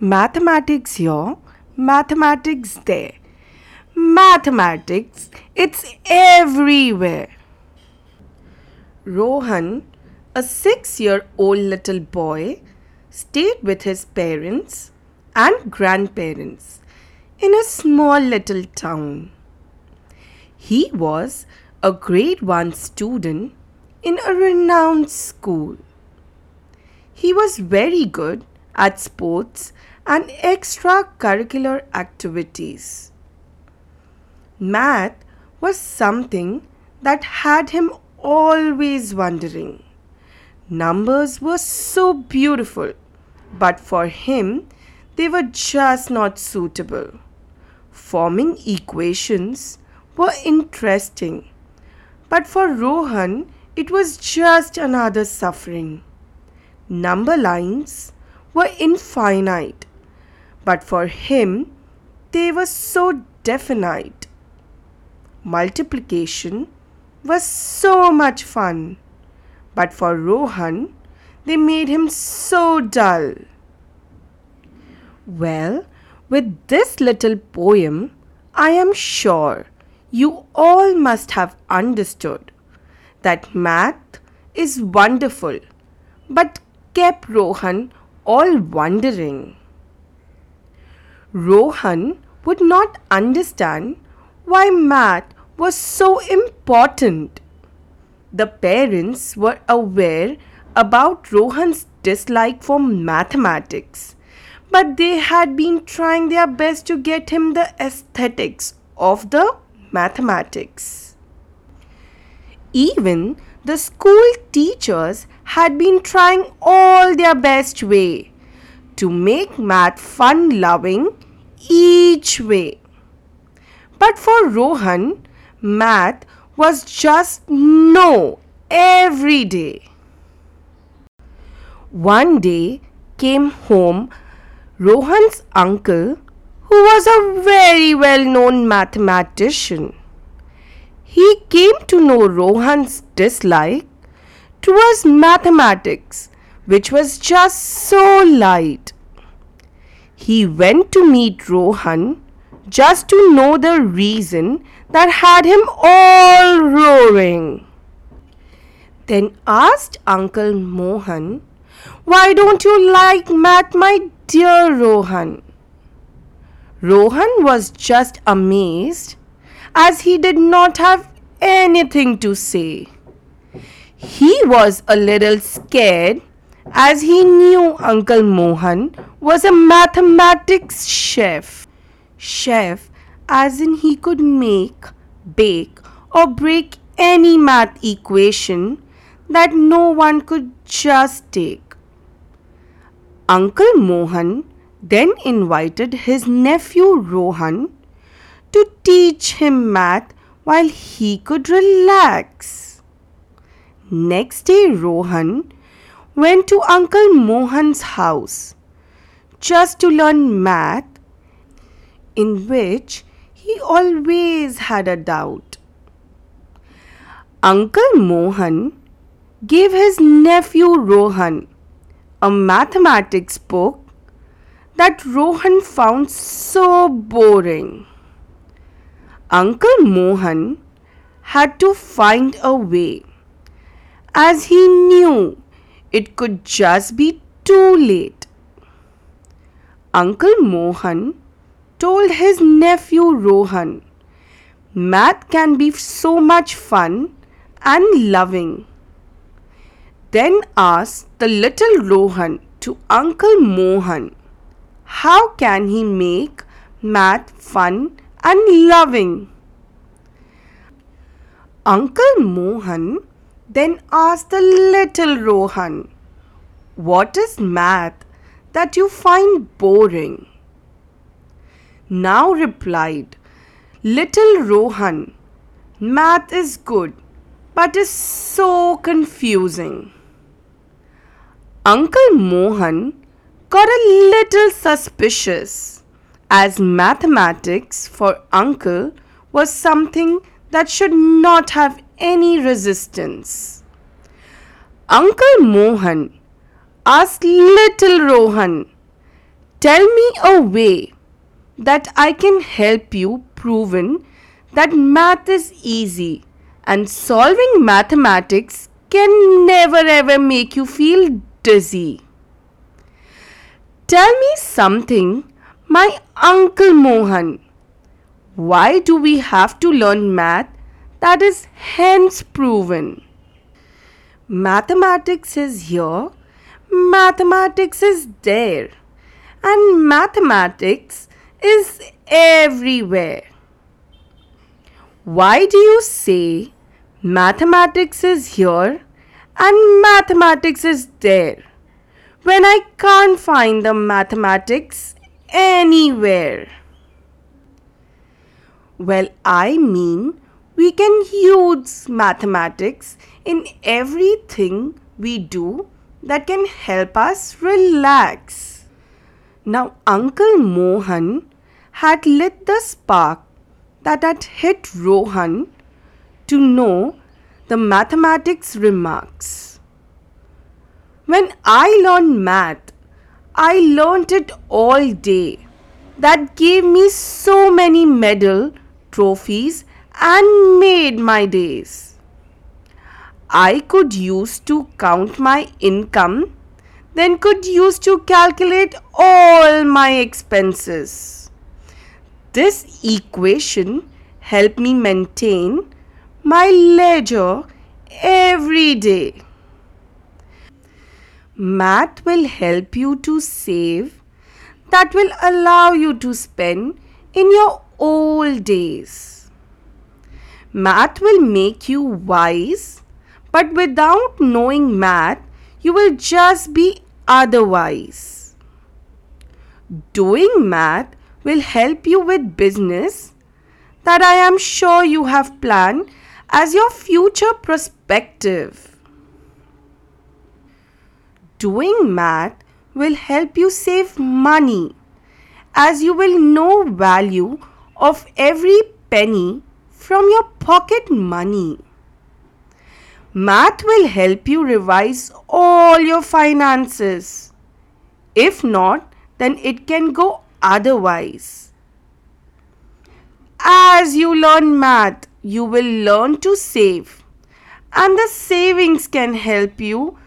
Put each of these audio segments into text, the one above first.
Mathematics here, mathematics there. Mathematics, it's everywhere. Rohan, a six year old little boy, stayed with his parents and grandparents in a small little town. He was a grade 1 student in a renowned school. He was very good at sports and extracurricular activities. Math was something that had him always wondering. Numbers were so beautiful, but for him, they were just not suitable. Forming equations were interesting, but for Rohan, it was just another suffering. Number lines were infinite, but for him, they were so definite. Multiplication was so much fun, but for Rohan, they made him so dull. Well, with this little poem, I am sure you all must have understood that math is wonderful, but kept Rohan all wondering. Rohan would not understand why math was so important. The parents were aware about Rohan's dislike for mathematics, but they had been trying their best to get him the aesthetics of the mathematics. Even the school teachers had been trying all their best way to make math fun loving each way. But for Rohan, math was just no every day. One day came home Rohan's uncle, who was a very well known mathematician. He came to know Rohan's dislike towards mathematics, which was just so light. He went to meet Rohan just to know the reason that had him all roaring. Then asked Uncle Mohan, Why don't you like math, my dear Rohan? Rohan was just amazed as he did not have anything to say. He was a little scared as he knew Uncle Mohan was a mathematics chef. Chef, as in he could make, bake, or break any math equation that no one could just take. Uncle Mohan then invited his nephew Rohan to teach him math while he could relax. Next day, Rohan went to Uncle Mohan's house just to learn math, in which he always had a doubt. Uncle Mohan gave his nephew Rohan a mathematics book that Rohan found so boring. Uncle Mohan had to find a way as he knew it could just be too late. Uncle Mohan told his nephew Rohan, Math can be so much fun and loving. Then asked the little Rohan to Uncle Mohan, How can he make math fun and loving? Uncle Mohan then asked the little Rohan, What is math that you find boring? Now replied Little Rohan, Math is good, but is so confusing. Uncle Mohan got a little suspicious as mathematics for Uncle was something that should not have any resistance. Uncle Mohan asked little Rohan, Tell me a way that I can help you proven that math is easy and solving mathematics can never ever make you feel dizzy. Tell me something, my Uncle Mohan. Why do we have to learn math that is hence proven? Mathematics is here, mathematics is there, and mathematics is everywhere. Why do you say mathematics is here and mathematics is there when I can't find the mathematics anywhere? Well, I mean, we can use mathematics in everything we do that can help us relax. Now, Uncle Mohan had lit the spark that had hit Rohan to know the mathematics remarks. When I learned math, I learned it all day. That gave me so many medal, trophies and made my days. I could use to count my income, then could use to calculate all my expenses. This equation help me maintain my ledger every day. Math will help you to save that will allow you to spend in your old days. Math will make you wise, but without knowing math, you will just be otherwise. Doing math will help you with business that I am sure you have planned as your future perspective. Doing math will help you save money as you will know value of every penny from your pocket money. Math will help you revise all your finances. If not, then it can go otherwise. As you learn math, you will learn to save, and the savings can help you.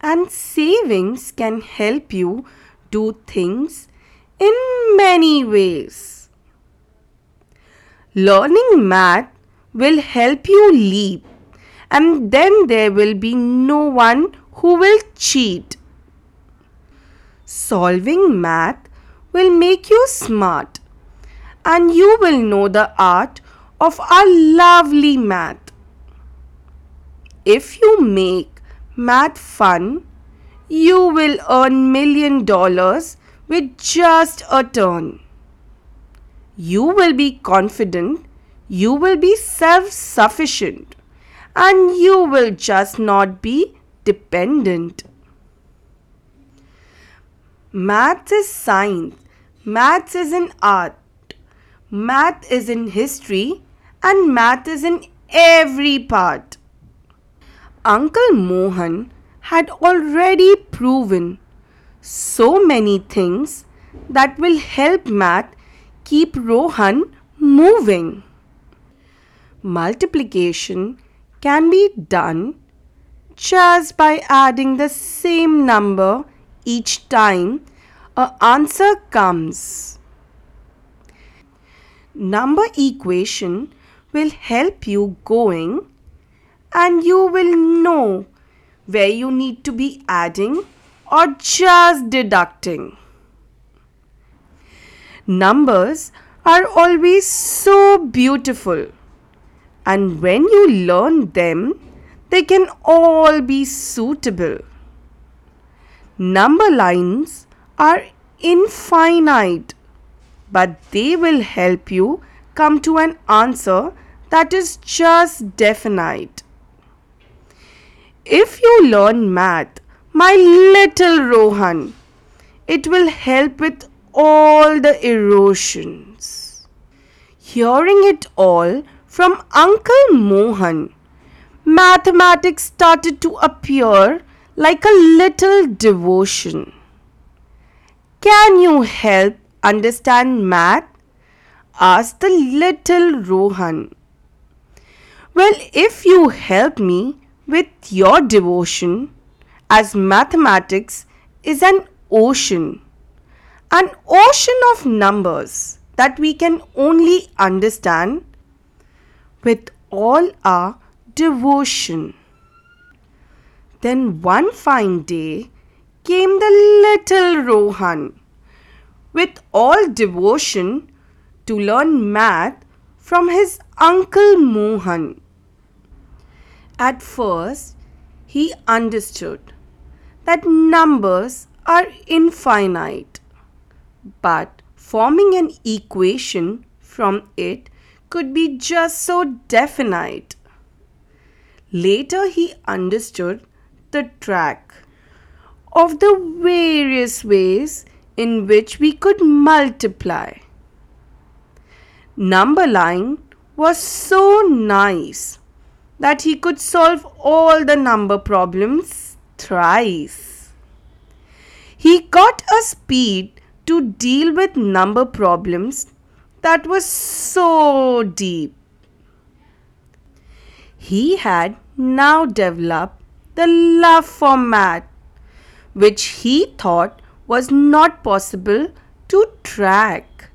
And savings can help you do things in many ways. Learning math will help you leap, and then there will be no one who will cheat. Solving math will make you smart and you will know the art of our lovely math. If you make math fun, you will earn million dollars with just a turn. You will be confident, you will be self sufficient, and you will just not be dependent. Math is science, math is an art, math is in history, and math is in every part. Uncle Mohan had already proven so many things that will help math keep Rohan moving. Multiplication can be done just by adding the same number each time a answer comes. Number equation will help you going and you will know where you need to be adding or just deducting. Numbers are always so beautiful and when you learn them, they can all be suitable. Number lines are infinite, but they will help you come to an answer that is just definite. If you learn math, my little Rohan, it will help with all the erosions. Hearing it all from Uncle Mohan, mathematics started to appear like a little devotion. Can you help understand math? asked the little Rohan. Well, if you help me with your devotion, as mathematics is an ocean, an ocean of numbers that we can only understand with all our devotion. Then one fine day came the little Rohan with all devotion to learn math from his uncle Mohan. At first, he understood that numbers are infinite, but forming an equation from it could be just so definite. Later, he understood the track of the various ways in which we could multiply. Number line was so nice that he could solve all the number problems thrice. He got a speed to deal with number problems that was so deep. He had now developed the love for math, which he thought was not possible to track.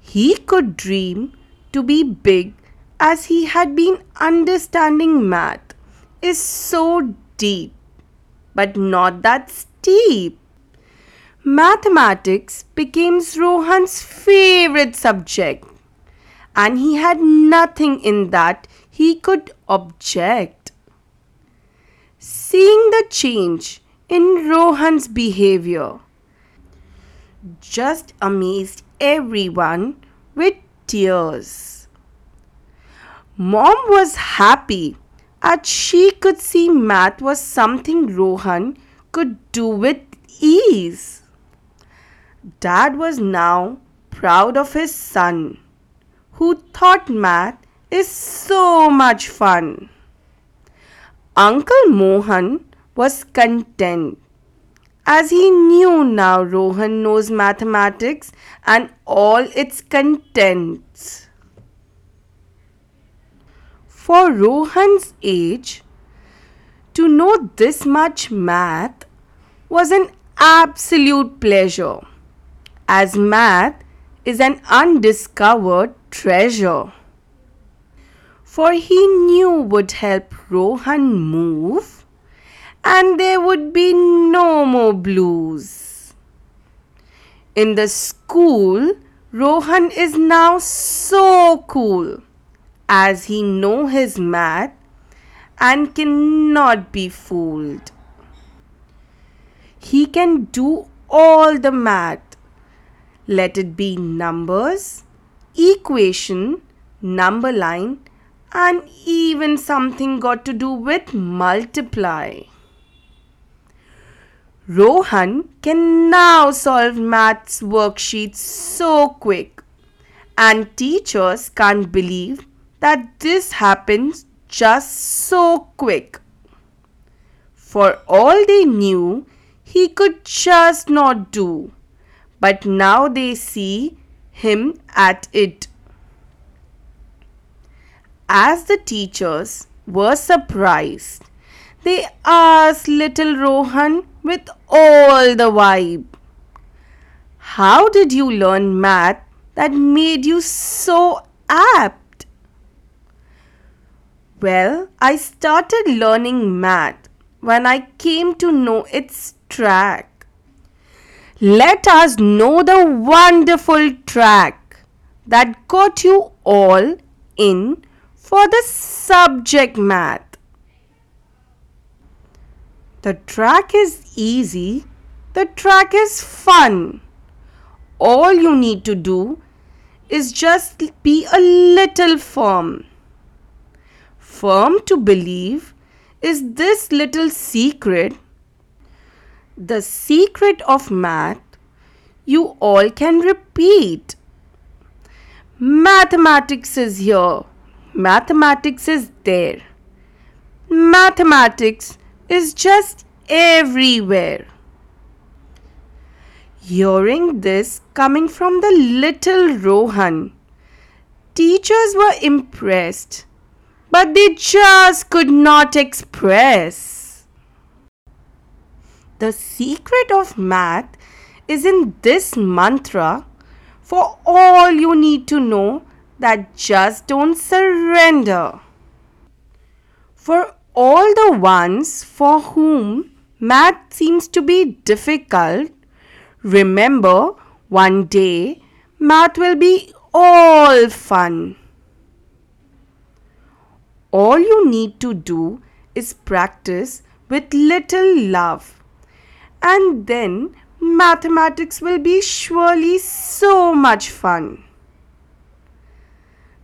He could dream to be big as he had been understanding math is so deep, but not that steep. Mathematics became Rohan's favorite subject, and he had nothing in that he could object. Seeing the change in Rohan's behavior just amazed everyone with tears. Mom was happy as she could see math was something Rohan could do with ease. Dad was now proud of his son, who thought math is so much fun. Uncle Mohan was content as he knew now Rohan knows mathematics and all its contents. For Rohan's age, to know this much math was an absolute pleasure as math is an undiscovered treasure. For he knew would help Rohan move and there would be no more blues. In the school, Rohan is now so cool as he know his math and cannot be fooled. He can do all the math let it be numbers, equation, number line, and even something got to do with multiply. Rohan can now solve maths worksheets so quick, and teachers can't believe that this happens just so quick. For all they knew, he could just not do but now they see him at it. As the teachers were surprised, they asked little Rohan with all the vibe, How did you learn math that made you so apt? Well, I started learning math when I came to know its track let us know the wonderful track that got you all in for the subject math. The track is easy, the track is fun. All you need to do is just be a little firm. Firm to believe is this little secret the secret of math you all can repeat. Mathematics is here. Mathematics is there. Mathematics is just everywhere. Hearing this coming from the little Rohan, teachers were impressed, but they just could not express. The secret of math is in this mantra for all you need to know that just don't surrender. For all the ones for whom math seems to be difficult, remember one day math will be all fun. All you need to do is practice with little love, and then mathematics will be surely so much fun.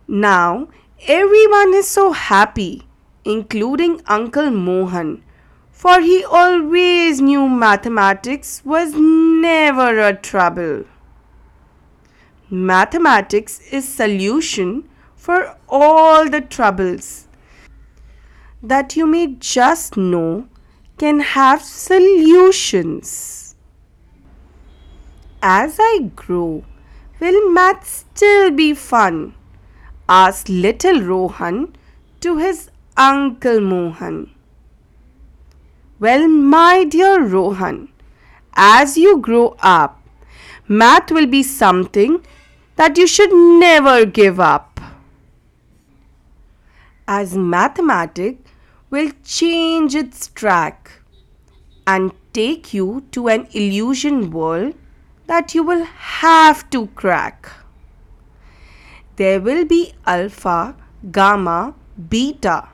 Now everyone is so happy, including Uncle Mohan, for he always knew mathematics was never a trouble. Mathematics is solution for all the troubles that you may just know can have solutions. As I grow, will math still be fun? asked little Rohan to his uncle Mohan. Well, my dear Rohan, as you grow up, math will be something that you should never give up. As mathematics will change its track and take you to an illusion world that you will have to crack. There will be alpha, gamma, beta.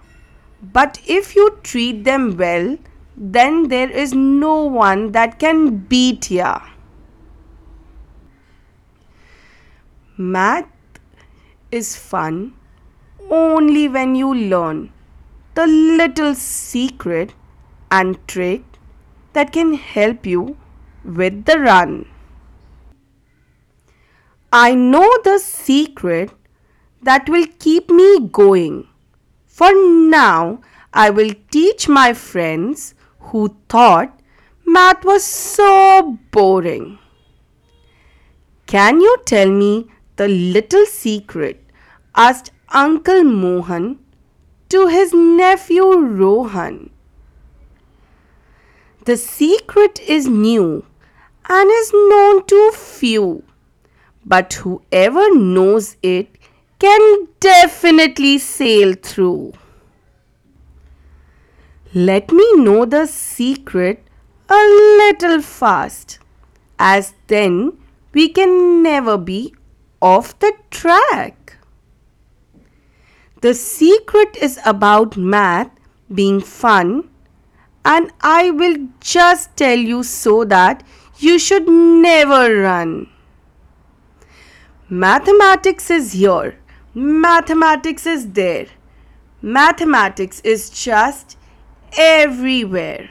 But if you treat them well, then there is no one that can beat ya. Math is fun only when you learn the little secret and trick that can help you with the run. I know the secret that will keep me going. For now, I will teach my friends who thought math was so boring. Can you tell me the little secret? asked Uncle Mohan to his nephew Rohan. The secret is new and is known to few but whoever knows it can definitely sail through. Let me know the secret a little fast, as then we can never be off the track. The secret is about math being fun, and I will just tell you so that you should never run. Mathematics is here. Mathematics is there. Mathematics is just everywhere.